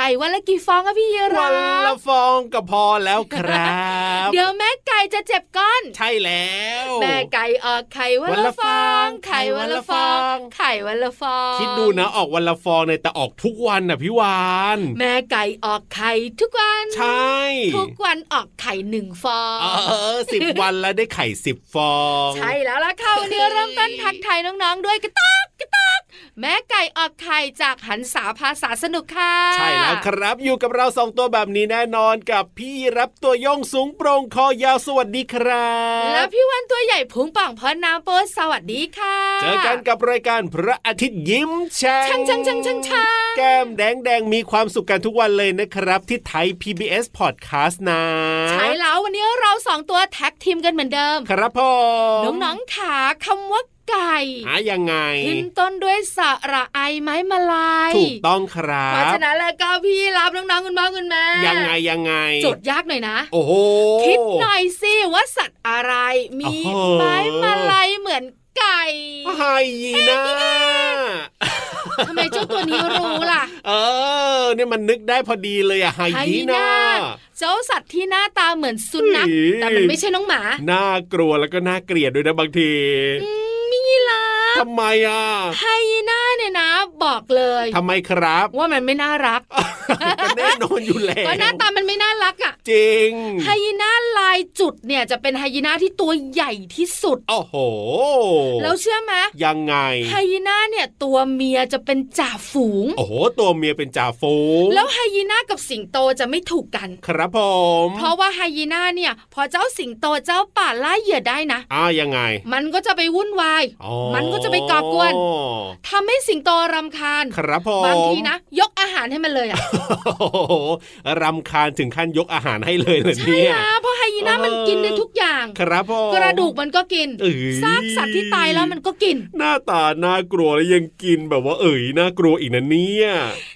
ข่วันละกี่ฟองอะพี่ยีราวันละฟฟองก็พอแล้วครับ เดี๋ยวแม่ไก่จะเจ็บก้นใช่แล้ว แม่ไก่ออกไข่วันวันละละฟองฟองไข่วันละฟองไข่วันละฟองไข่วันละฟองคิดดูนะออกวันละฟองเนี่ยแต่ออกทุกวันน่ะพี่วานแม่ไก่ออกไข่ทุกวัน ใช่ ทุกวันออกไข่หนึ่งฟองเออสิบวันแล้วได้ไข่สิบฟอง ใช่แล้วล่ะค่ะวันนี้เริ่มต้นทักทายน้องๆด้วยกระตาก กระตากแม่ไก่ออกไข่จากหันสาภาษาสนุกค่ะ ใช่แล้วครับ อยู่กับเราสองตัวแบบนี้แน่นอนกับพี่รับตัวโยงสูงโปร่งคอยาวสวัสดีครับ แล้วพี่วันตัวใหญ่พุงป่องพอน้ำโปสวัสดีค่ะ เจอกันกับรายการพระอาทิตย์ยิ้มแฉ่งช่างช่างช่างช่างช่างแก้มแดงแดงมีความสุขกันทุกวันเลยนะครับ ที่ไทย PBS Podcast นะใช่แล้ววันนี้เราสองตัวแท็กทีมกันเหมือนเดิม ครับพ่อน้องๆขาคำว่า ไก่หายังไงขึ้นต้นด้วยสระไอไม้มาลายถูกต้องครัเพราะบฉะนั้นแล้วก็พี่รับน้องๆคุณพ่อคุณแม่ยังไงยังไงโจทย์ยากหน่อยนะ โอ้โหคิดหน่อยสิว่าสัตว์อะไร มีโอ้โหไม้มาลายเหมือนไก่ไฮยีน่าทำไมเจ้าตัวนี้รู้ล่ะ เออ เนี่ยมันนึกได้พอดีเลยอะไฮยีน่าเจ้าสัตว์ที่หน้าตาเหมือนสุนัขอุ๊ยแต่มันไม่ใช่น้องหมา น่ากลัวแล้วก็น่าเกลียดด้วยนะบางที อืมมีลาฟทำไมอะไฮยีน่าเนี่ยนะ บอกเลยทำไมครับ ว่ามันไม่น่ารักก็แน่นอนอยู่แล้วก็หน้าตามันไม่น่ารักอะ จริงไฮยีน่าลายจุดเนี่ยจะเป็นไฮยีน่าที่ตัวใหญ่ที่สุดโอ้โหแล้วเชื่อไหมยังไงไฮยีน่าเนี่ยตัวเมียจะเป็นจ่าฝูง โอ้โหตัวเมียเป็นจ่าฝูง แล้วไฮยีน่ากับสิงโตจะไม่ถูกกัน ครับผมเพราะว่าไฮยีน่าเนี่ย พอเจ้าสิงโตเจ้าป่าล่าเหยื่อได้นะอ้ายังไง มันก็จะไปวุ่นวายอ๋อมันก็จะไปก่อกวนทำให้สิงโตรำคาญ ครับผมบางทีนะ ยกอาหารให้มันเลยอะโอ้โหรำคาญถึงขั้นยกอาหารให้เลยเหรอใช่เนี่ยนะเพราะไฮยีน่ามันกินได้ทุกอย่าง ครับผมกระดูกมันก็กินเอ้ยซากสัตว์ที่ตายแล้วมันก็กิน หน้าตาน่ากลัวแล้วยังกินแบบว่าเอ๋ยน่ากลัวอีกนะเนี่ย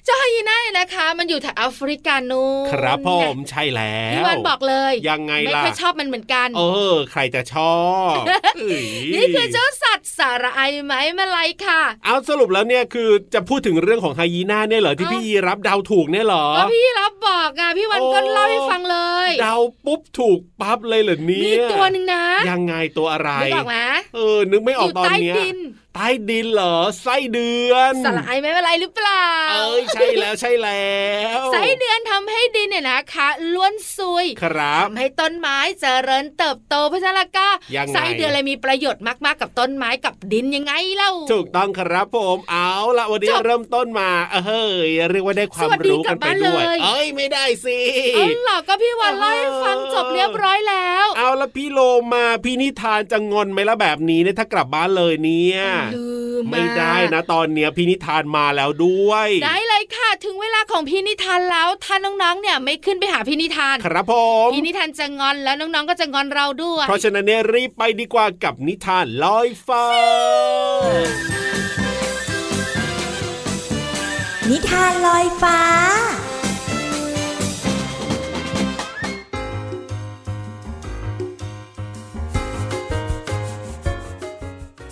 เจ้าไฮยีน่าเนี่ยนะคะ มันอยู่แถวแอฟริกานูนครับผไงมใช่แล้วพี่วันบอกเลย ยังไงไม่ล่ะค่อยชอบมันเหมือนกัน เออ ใครจะชอบเอ้ยนี่คือเจ้าสัตว์สาระไอไหมมาลายค่ะ เอาสรุปแล้วเนี่ยคือจะพูดถึงเรื่องของไฮยีน่าเนี่ยเหรอที่เอ้าพี่ยีรับเดาถูกเนี่ยเหรอก็พี่รับบอกอะพี่วันโอ้ก็เล่าให้ฟังเลย เดาปุ๊บถูกปั๊บเลยเหรอเนี่มียตัวหนึ่งนะ ยังไงตัวอะไรนึกออกไหมเออนึกไม่ออกยู่ตอนใต้เนี้ยดิน ใต้ดินเหรอไส้เดือนสาระไอไหมมาลายหรือเปล่า เอ้ยใช่แล้วใช่แล้วไส้เดือนทำให้ดินเนี่ยนะคะล้วนซุยครับทำให้ต้นไม้เจริญเติบโตเพราะฉะนั้นแล้วก็ยังไงไส้เดือนเลยมีประโยชน์มากๆกับต้นไม้กับดินยังไงเล่าถูกต้องครับผมเอาละวันนี้จบเริ่มต้นมาเออเฮ้ยเรียกว่าได้ความสวัสดีรู้กลักับนไปบ้านด้วยเลยเอ้ยไม่ได้สิเออเหรอก็พี่วันเล่าให้ฟังจบเรียบร้อยแล้ว เอาละพี่โลมาพี่นิทานจะงอนไหมละแบบนี้เนี่ยถ้ากลับบ้านเลยเนี่ยลืมไม่ได้นะตอนเนี้ยพี่นิทานมาแล้วด้วย ได้เลยค่ะ ถึงเวลาของพี่นิทานแล้วถ้าน้องๆเนี่ยไม่ขึ้นไปหาพี่นิทาน ครับผมพี่นิทานจะงอนแล้วน้องๆก็จะงอนเราด้วย เพราะฉะนั้นเนี่ยรีบไปดีกว่ากับนิทานลอยฟ้า นิทานลอยฟ้า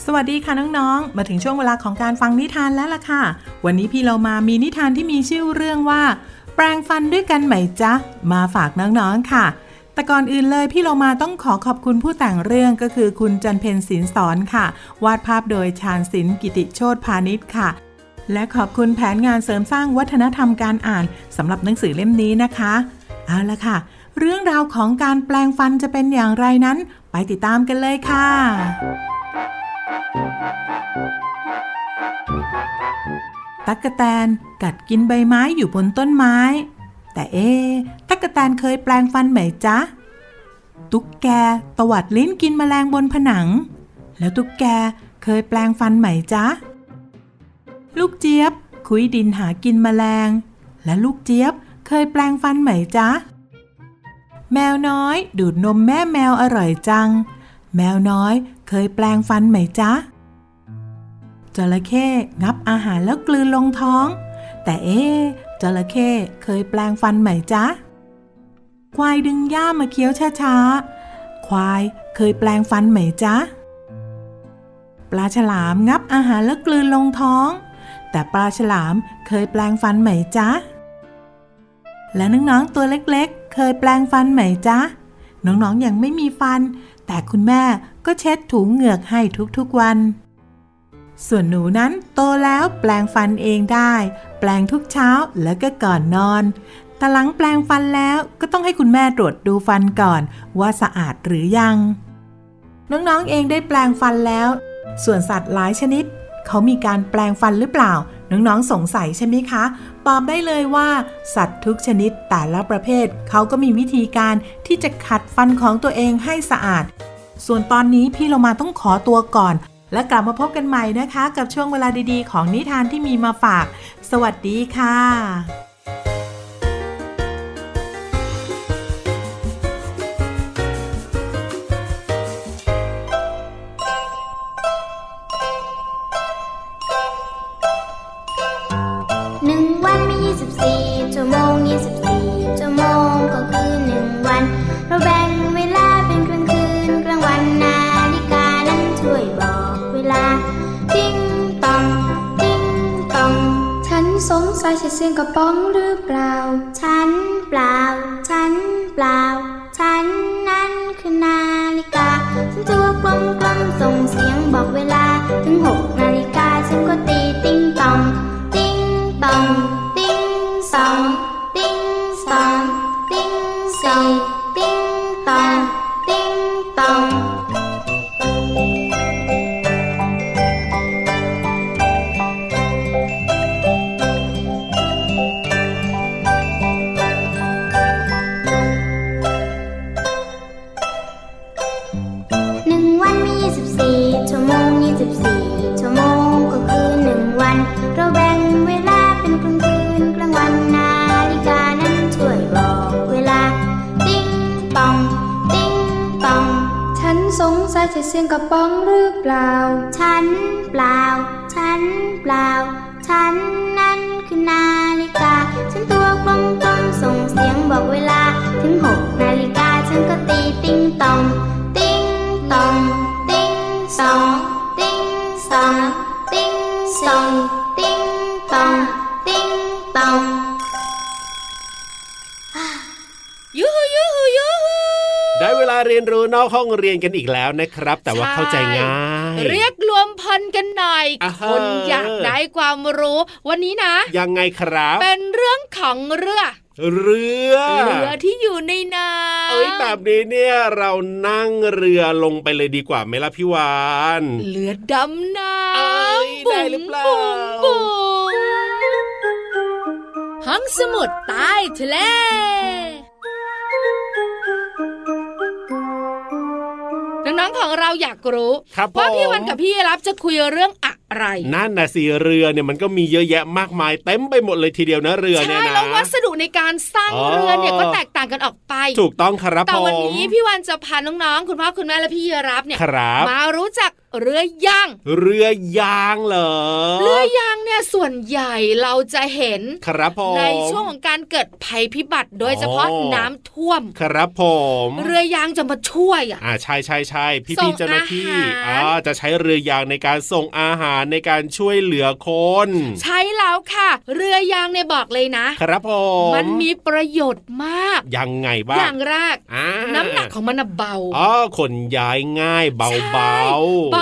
สวัสดีค่ะน้องๆ มาถึงช่วงเวลาของการฟังนิทานแล้วล่ะค่ะ วันนี้พี่เรามามีนิทานที่มีชื่อเรื่องว่า แปลงฟันด้วยกันไหมจ๊ะ มาฝากน้องๆค่ะ แต่ก่อนอื่นเลยพี่เรามาต้องขอขอบคุณผู้แต่งเรื่องก็คือคุณจันเพนศินสอนค่ะ วาดภาพโดยชาญศิลป์กิติโชตพาณิชย์ค่ะ และขอบคุณแผนงานเสริมสร้างวัฒนธรรมการอ่านสำหรับหนังสือเล่มนี้นะคะ เอาละค่ะ เรื่องราวของการแปลงฟันจะเป็นอย่างไรนั้น ไปติดตามกันเลยค่ะ ตั๊กแตนกัดกินใบไม้อยู่บนต้นไม้ แต่เอ๊ตั๊กแตนเคยแปลงฟันไหมจ๊ะ ตุ๊กแกตวัดลิ้นกินแมลงบนผนัง แล้วตุ๊กแกเคยแปลงฟันไหมจ๊ะ ลูกเจี๊ยบคุยดินหากินแมลง และลูกเจี๊ยบเคยแปลงฟันไหมจ๊ะ แมวน้อยดูดนมแม่แมวอร่อยจัง แมวน้อย เคยแปลงฟันไหมจ๊ะ จระเข้งับอาหารแล้วกลืนลงท้อง แต่เอ๊จระเข้เคยแปลงฟันไหมจ๊ะ ควายดึงหญ้ามาเคี้ยวช้าๆ ควายเคยแปลงฟันไหมจ๊ะ ปลาฉลามงับอาหารแล้วกลืนลงท้อง แต่ปลาฉลามเคยแปลงฟันไหมจ๊ะ และน้องๆตัวเล็กๆ เคยแปลงฟันไหมจ๊ะ น้องๆยังไม่มีฟัน แต่คุณแม่ ก็เช็ดถูเหงือกให้ทุกๆวัน ส่วนหนูนั้นโตแล้วแปลงฟันเองได้ แปลงทุกเช้าแล้วก็ก่อนนอน แต่หลังแปลงฟันแล้วก็ต้องให้คุณแม่ตรวจดูฟันก่อนว่าสะอาดหรือยัง น้องๆเองได้แปลงฟันแล้ว ส่วนสัตว์หลายชนิด เขามีการแปลงฟันหรือเปล่า น้องๆสงสัยใช่ไหมคะ ตอบได้เลยว่า สัตว์ทุกชนิดแต่ละประเภท เขาก็มีวิธีการที่จะขัดฟันของตัวเองให้สะอาด ส่วนตอนนี้พี่เรามาต้องขอตัวก่อน และกลับมาพบกันใหม่นะคะ กับช่วงเวลาดีๆ ของนิทานที่มีมาฝาก สวัสดีค่ะ ระป๋องหรือเปล่า ฉันเปล่า ฉันเปล่า ฉันนั้นคือนาฬิกา ฉันตัวกลมกลมๆส่งเสียงบอกเวลาถึงหกนา นรู้นอกห้องเรียนกันอีกแล้วนะครับ แต่ว่าใช่เข้าใจง่าย เรียกรวมพลกันหน่อยอ่าคฮะนอยากได้ความรู้ วันนี้นะ ยังไงครับ เป็นเรื่องของเรือเรือเรือที่อยู่ในน้ำเอ้ยแบบนี้เนี่ยเรานั่งเรือลงไปเลยดีกว่าไหมล่ะพี่วานเรือดำน้เอ้ยำได้หรือเปล่าบุ๋งบุ๋งห้องสมุดใต้ทะเล น้องๆของเราอยากรู้ครับว่าพี่ผมวันกับพี่รับจะคุยเรื่องอะไร นั่นนะสิเรือเนี่ยมันก็มีเยอะแยะมากมายเต็มไปหมดเลยทีเดียวนะเรือเนี่ยใช่นะแล้ววัสดุในการสร้างอ๋อเรือเนี่ยก็แตกต่างกันออกไป ถูกต้องครับแต่ผมวันนี้พี่วันจะพาน้องๆคุณพ่อคุณแม่และพี่รับเนี่ยครับมารู้จัก เรือยาง เรือยางเหรอ เรือยางเนี่ยส่วนใหญ่เราจะเห็นครับผมในช่วงของการเกิดภัยพิบัติโดยเฉพาะอ๋อน้ำท่วม ครับผม เรือยางจะมาช่วยอะอ่าใช่ใช่ใช่พี่ส่พี่งเจ้าหน้าที่อาหารอ่าจะใช้เรือยางในการส่งอาหารในการช่วยเหลือคน ใช่แล้วค่ะ เรือยางเนี่ยบอกเลยนะ ครับผมมันมีประโยชน์มาก ยังไงบ้าอย่างงแรกอ่าน้ำหนักของมันน่ะเบาอ๋อขนย้ายง่ายเบาใช่เบา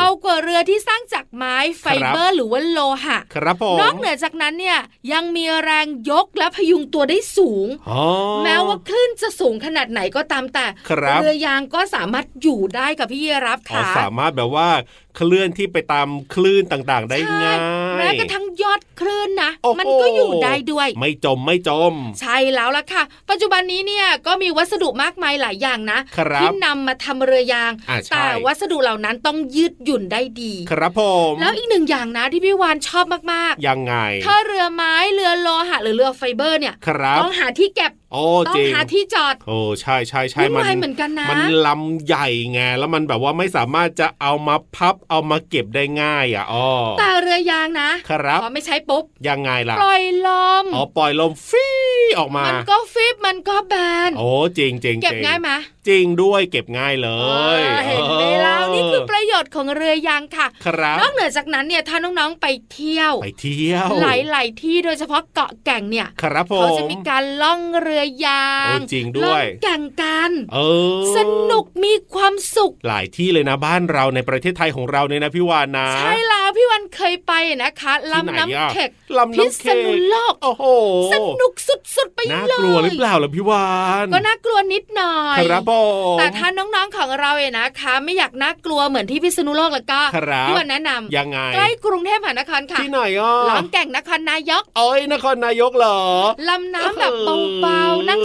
เบากว่าเรือที่สร้างจากไม้ไฟเบอร์หรือว่าโลหะ ครับผมนอกเหนือจากนั้นเนี่ยยังมีแรงยกและพยุงตัวได้สูงอ๋อแม้ว่าคลื่นจะสูงขนาดไหนก็ตามแต่ครับเรือยางก็สามารถอยู่ได้กับพี่รับอ๋อค่ะสามารถแบบว่าเคลื่อนที่ไปตามคลื่นต่างๆ ได้ใช่ง่ายแม้กระทั่งยอดคลื่นนะโอ้โหมันก็อยู่ได้ด้วย ไม่จมไม่จม ใช่แล้วล่ะค่ะ ปัจจุบันนี้เนี่ยก็มีวัสดุมากมายหลายอย่างนะครับที่นำมาทำเรือยางอ่าใช่แต่วัสดุเหล่านั้นต้องยืดหยุ่นได้ดี ครับผมแล้วอีกหนึ่งอย่างนะที่พี่วานชอบมากยังไงๆถ้าเรือไม้เรือโลหะหรือเรือไฟเบอร์เนี่ยครับต้องหาที่เก็บโอ้ ต้อจงริงหาที่จอดโอ้ใช่ใช่ใช่วุ่นวายเหมือนกันนะมันลำใหญ่ไงแล้วมันแบบว่าไม่สามารถจะเอามาพับเอามาเก็บได้ง่ายอะอ๋อแต่เรือยางนะครับพอไม่ใช้ปุ๊บยังไงล่ะปล่อยลมอ๋อปล่อยลมฟีออกมา มันก็ฟิบมันก็แบนโอ้จริงจริงเก็บจริง่ายไหมจริงด้วยเก็บง่ายเลยอ่าเห็นไหมแล้วนี่คือประโยชน์ของเรือยางค่ะครับนอกเหนือจากนั้นเนี่ยถ้าน้องๆไปเที่ยวไปเที่ยวหลายๆที่โดยเฉพาะเกาะแก่งเนี่ยครับผมเขาจะมีการล่องเรือยางโอ้จริงด้วยล่องแก่งกันเออสนุกมีความสุขหลายที่เลยนะบ้านเราในประเทศไทยของเราเนี่ยนะพี่วานนะใช่แล้วพี่วันเคยไปนะคะที่ไหนลำน้ำอะเข็กลำพิน้ำษเค็งณุโลกโอ้โหสนุกสุดๆไปเลยน่ากลัวหรือเปล่าล่ะพี่วานก็น่ากลัวนิดหน่อยครับผมแต่ถ้าน้องๆของเราเนี่ยนะคะ ไม่อยากน่ากลัวเหมือนที่พิษณุโลกแล้วก็ครับพี่วันแนะนำยังไงใกล้กรุงเทพมหานครค่ะที่ไหนอะล่องแก่งนครนายกเอ้ยนครนายกเหรอลำน้ำแบบเออเบาๆนั่ง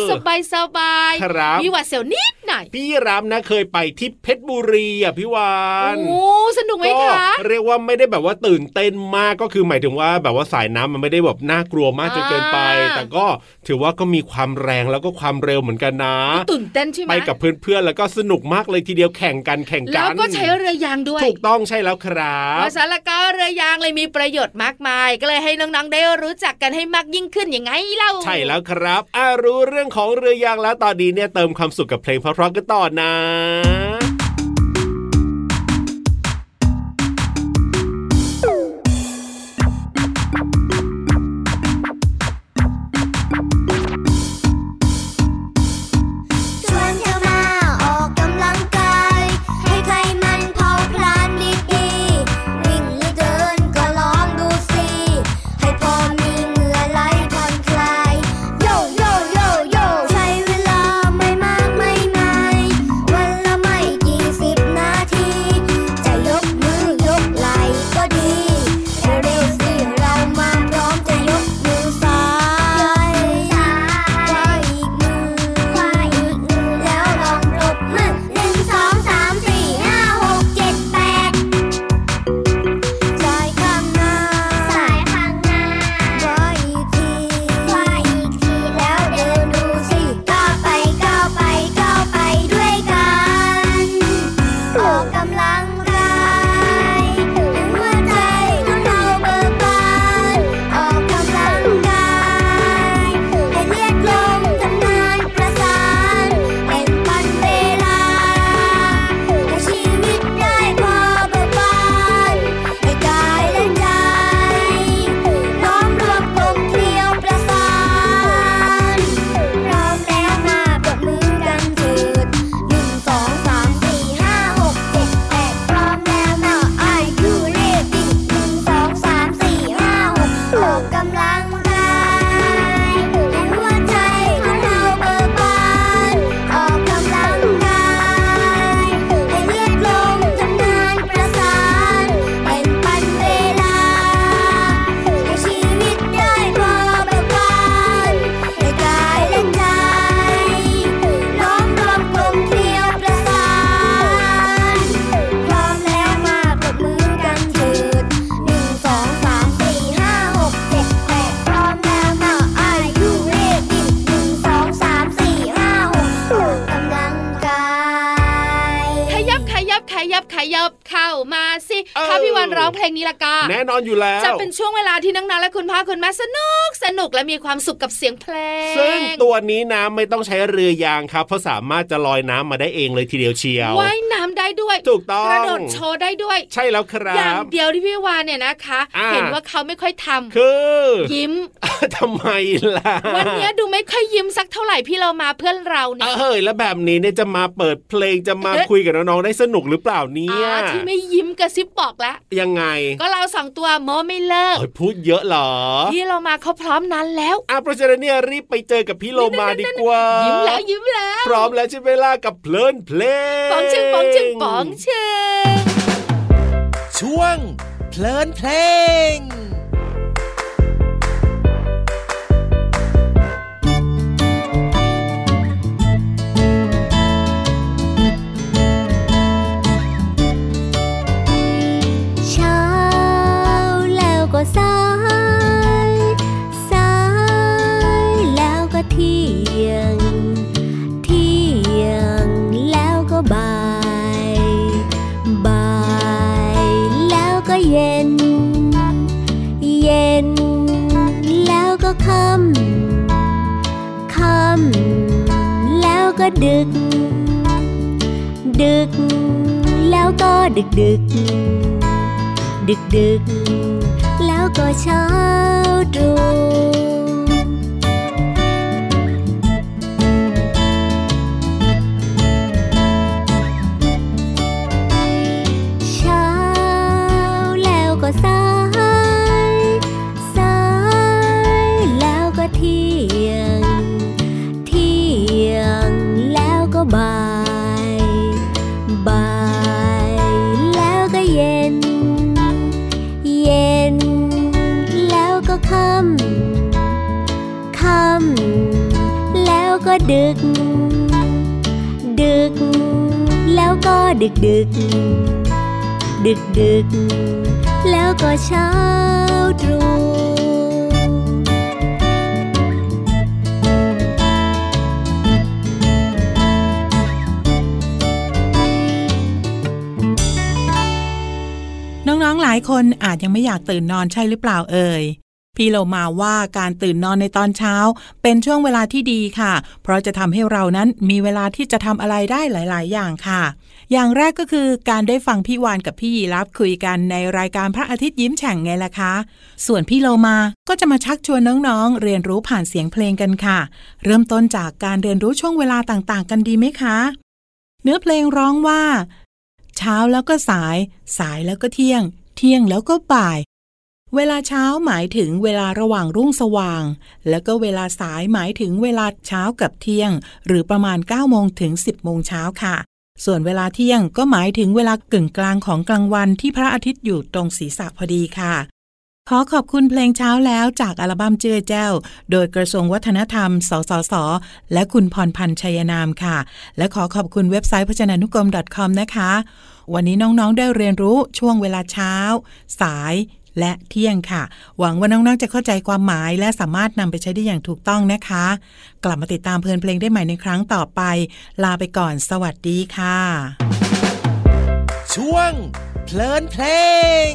สบายๆครับมีหวัดเสียวนิดห น่อยพี่รามนะเคยไปที่เพชรบุรีอะพี่วานโอ้สนุกไหมก็คะเรียกว่าไม่ได้แบบว่าตื่นเต้นมากก็คือหมายถึงว่าแบบว่าสายน้ำมันไม่ได้แบบน่ากลัวมากจนเกินไปอ่าแต่ก็ถือว่าก็มีความแรงแล้วก็ความเร็วเหมือนกันนะ ตื่นเต้นใช่ไหมไปกับเพื่อนๆแล้วก็สนุกมากเลยทีเดียวแข่งกันแข่งกัแล้วนก็ใช้เรือยางด้วย ถูกต้องใช่แล้วครัเพบราะฉะนั้นแล้วก็เรือยางเลยมีประโยชน์มากมาย ก็เลยให้น้องๆได้รู้จักกันให้มากยิ่งขึ้นอย่างไงเล่าใช่แล้วครับอารู้เรื่องของเรือยางแล้วตอนนี้เนี่ยเติมความสุขกับเพลงเพราะๆกันต่อนะ องเพลงนี้ละก็แน่นอนอยู่แล้ว จะเป็นช่วงเวลาที่น้องๆและคุณพ่อคุณแม่สนุกสนุกและมีความสุขกับเสียงเพลง ซึ่งตัวนี้นะไม่ต้องใช้เรือยางครับ เพราะสามารถจะลอยน้ำมาได้เองเลยทีเดียวเชียวว่ายน้ำได้ด้วยถูกต้องกระโดดโชว์ได้ด้วย ใช่แล้วครัอย่างบเดียวที่พี่วานเนี่ยนะคะอ่าเห็นว่าเขาไม่ค่อยทำคือยิ้มทำไมล่ะวันเนี้ยดูไม่ค่อยยิ้มสักเท่าไหร่พี่เรามาเพื่อนเราเนี่ยเอ้ยแล้วแบบนี้เนี่ยจะมาเปิดเพลงจะมาคุยกับน้องๆได้สนุกหรือเปล่าเนี่ยอ่าที่ไม่ยิ้มกระซิบบอกแล้วยังไงก็เราสองตัวโมไม่เลิกเอ้ยพูดเยอะเหรอ พี่เรามาเขาพร้อมนั้นแล้วอะเพราะฉะนั้นเนี่ยรีบไปเจอกับพี่โลมาดีกว่า ยิ้มแล้วยิ้มแล้ว พร้อมแล้วใช่ไหมล่ะกับเพลินเพลงปองชึงปองชึงปองชึงช่วงเพลินเพลง ก็สาย สายแล้วก็เที่ยง เที่ยงแล้วก็บ่าย บ่ายแล้วก็เย็น เย็นแล้วก็ค่ำ ค่ำแล้วก็ดึก ดึกแล้วก็ดึกดึกดึกดึก แล้ว ดึก ดึก แล้วก็ดึกดึก ดึกดึก แล้วก็เช้าตรู่น้องๆ หลายคนอาจยังไม่อยากตื่นนอนใช่หรือเปล่าเอ่ย พี่เรามาว่าการตื่นนอนในตอนเช้า เป็นช่วงเวลาที่ดีค่ะ เพราะจะทำให้เรานั้นมีเวลาที่จะทำอะไรได้หลาย ๆ อย่างค่ะ อย่างแรกก็คือการได้ฟังพี่วานกับพี่ยีรับคุยกันในรายการพระอาทิตย์ยิ้มแฉ่งไงล่ะคะ ส่วนพี่โลมาก็จะมาชักชวนน้องๆ เรียนรู้ผ่านเสียงเพลงกันค่ะ เริ่มต้นจากการเรียนรู้ช่วงเวลาต่างๆ กันดีไหมคะ เนื้อเพลงร้องว่า เช้าแล้วก็สาย สายแล้วก็เที่ยง เที่ยงแล้วก็บ่าย เวลาเช้าหมายถึงเวลาระหว่างรุ่งสว่าง แล้วก็เวลาสายหมายถึงเวลาเช้ากับเที่ยง หรือประมาณ 9 โมงถึง 10 โมงเช้าค่ะ ส่วนเวลาเที่ยงก็หมายถึงเวลากึ่งกลางของกลางวันที่พระอาทิตย์อยู่ตรงศีรษะพอดีค่ะ ขอขอบคุณเพลงเช้าแล้วจากอัลบั้มเจือแจ้ว โดยกระทรวงวัฒนธรรม สสส และคุณพรพันธ์ชัยนามค่ะ และขอขอบคุณเว็บไซต์พจนานุกรม .com นะคะ วันนี้น้องๆได้เรียนรู้ช่วงเวลาเช้า สาย และเที่ยงค่ะ หวังว่าน้องๆจะเข้าใจความหมายและสามารถนำไปใช้ได้อย่างถูกต้องนะคะ กลับมาติดตามเพลินเพลงได้ใหม่ในครั้งต่อไป ลาไปก่อน สวัสดีค่ะ ช่วงเพลินเพลง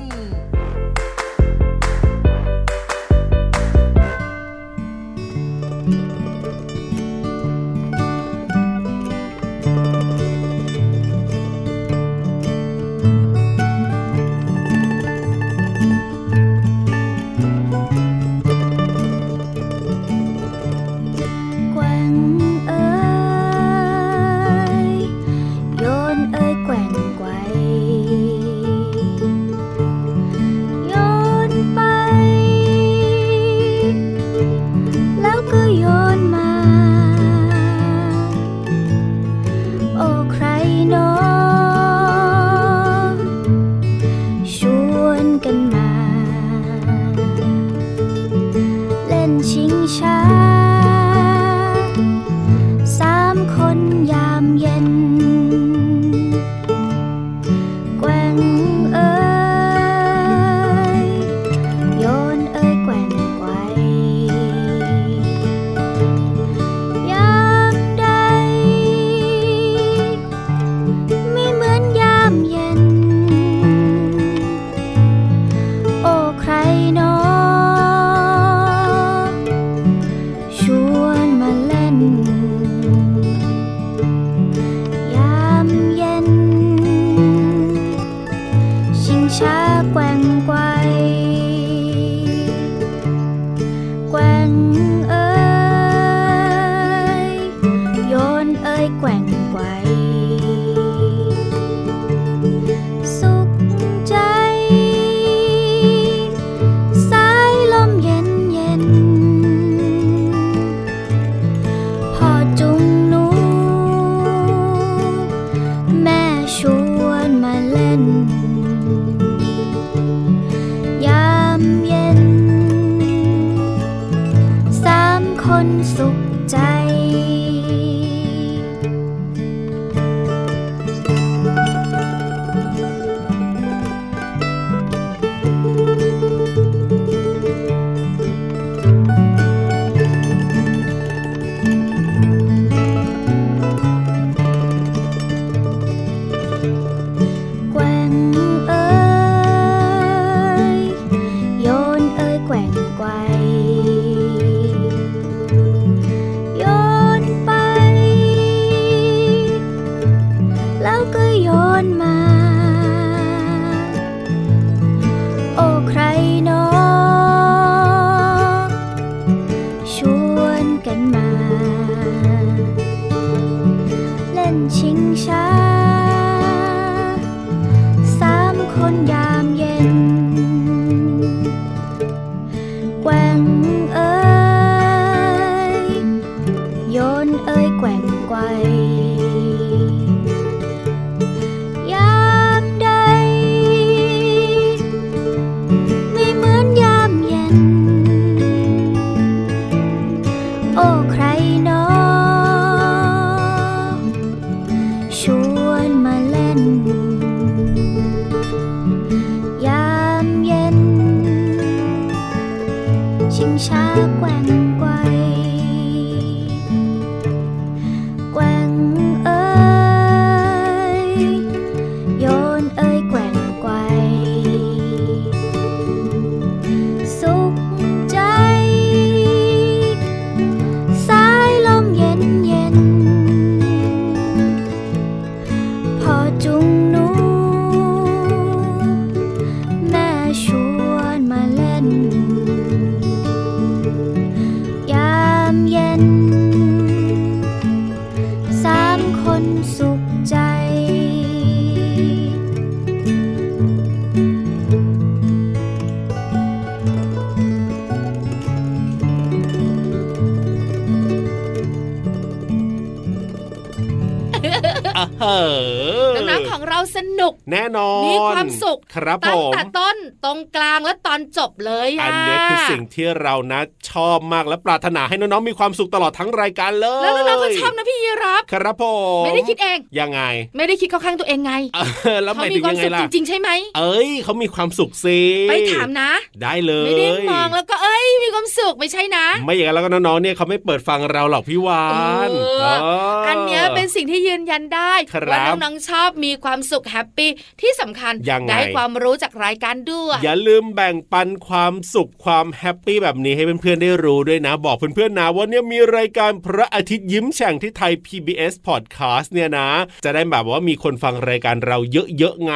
สนุก แน่นอนมีความสุขครับผตั้งมแต่ต้น ตรงกลางและตอนจบเลยอะอันเนี้ยคือสิ่งที่เรานะชอบมากและปรารถนาให้น้องๆมีความสุขตลอดทั้งรายการเลยแล้วน้องๆก็ชอบนะพี่ยีรับครับผมไม่ได้คิดเองยังไง ไม่ได้คิดเข้าข้างตัวเองไงเออแล้วหเขามายมีถึงความยังไงสุขล่ะจริงๆใช่ไหมเอ้ยเขามีความสุขสิไปถามนะ ได้เลยไม่ได้มองแล้วก็เอ้ยมีความสุขไม่ใช่นะ ไม่อย่างนั้นแล้วก็น้องๆเนี่ยเขาไม่เปิดฟังเราหรอกพี่วานเออเอันเนี้ยเป็นสิ่งที่ยืนยันได้ครับว่าน้องๆชอบมีความสุข happy ที่สำคัญยังไงได้ความรู้จากรายการด้วยอย่าลืมแบ่งปันความสุขความ happy แบบนี้ให้เพื่อนๆได้รู้ด้วยนะ บอกเพื่อนๆนะว่าเนี่ยมีรายการพระอาทิตย์ยิ้มแฉ่งที่ไทย PBS Podcast เนี่ยนะ จะได้แบบว่ามีคนฟังรายการเราเยอะๆไง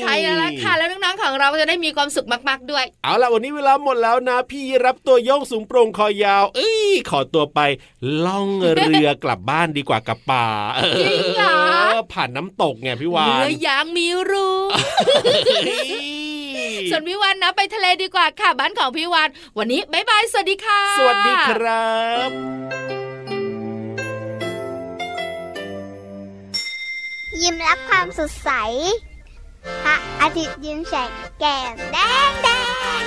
ใช่แล้วล่ะค่ะแล้วน้องๆของเราก็จะได้มีความสุขมากๆด้วย เอาล่ะวันนี้เวลาหมดแล้วนะ พี่รับตัวโยงสูงโปร่งคอยาว เอ้ยขอตัวไปล่องเรือกลับบ้านดีกว่ากับป่าจริงเหรอผ่านน้ำตกไงพี่วาเรืนอยางมีรู ส่วนพี่วันนะไปทะเลดีกว่าค่ะบ้านของพี่วัน วันนี้บ๊ายบายสวัสดีค่ะ สวัสดีครับยิ้มรับความสดใส พระอาทิตย์ยิ้มแฉกแก้มแดงแดง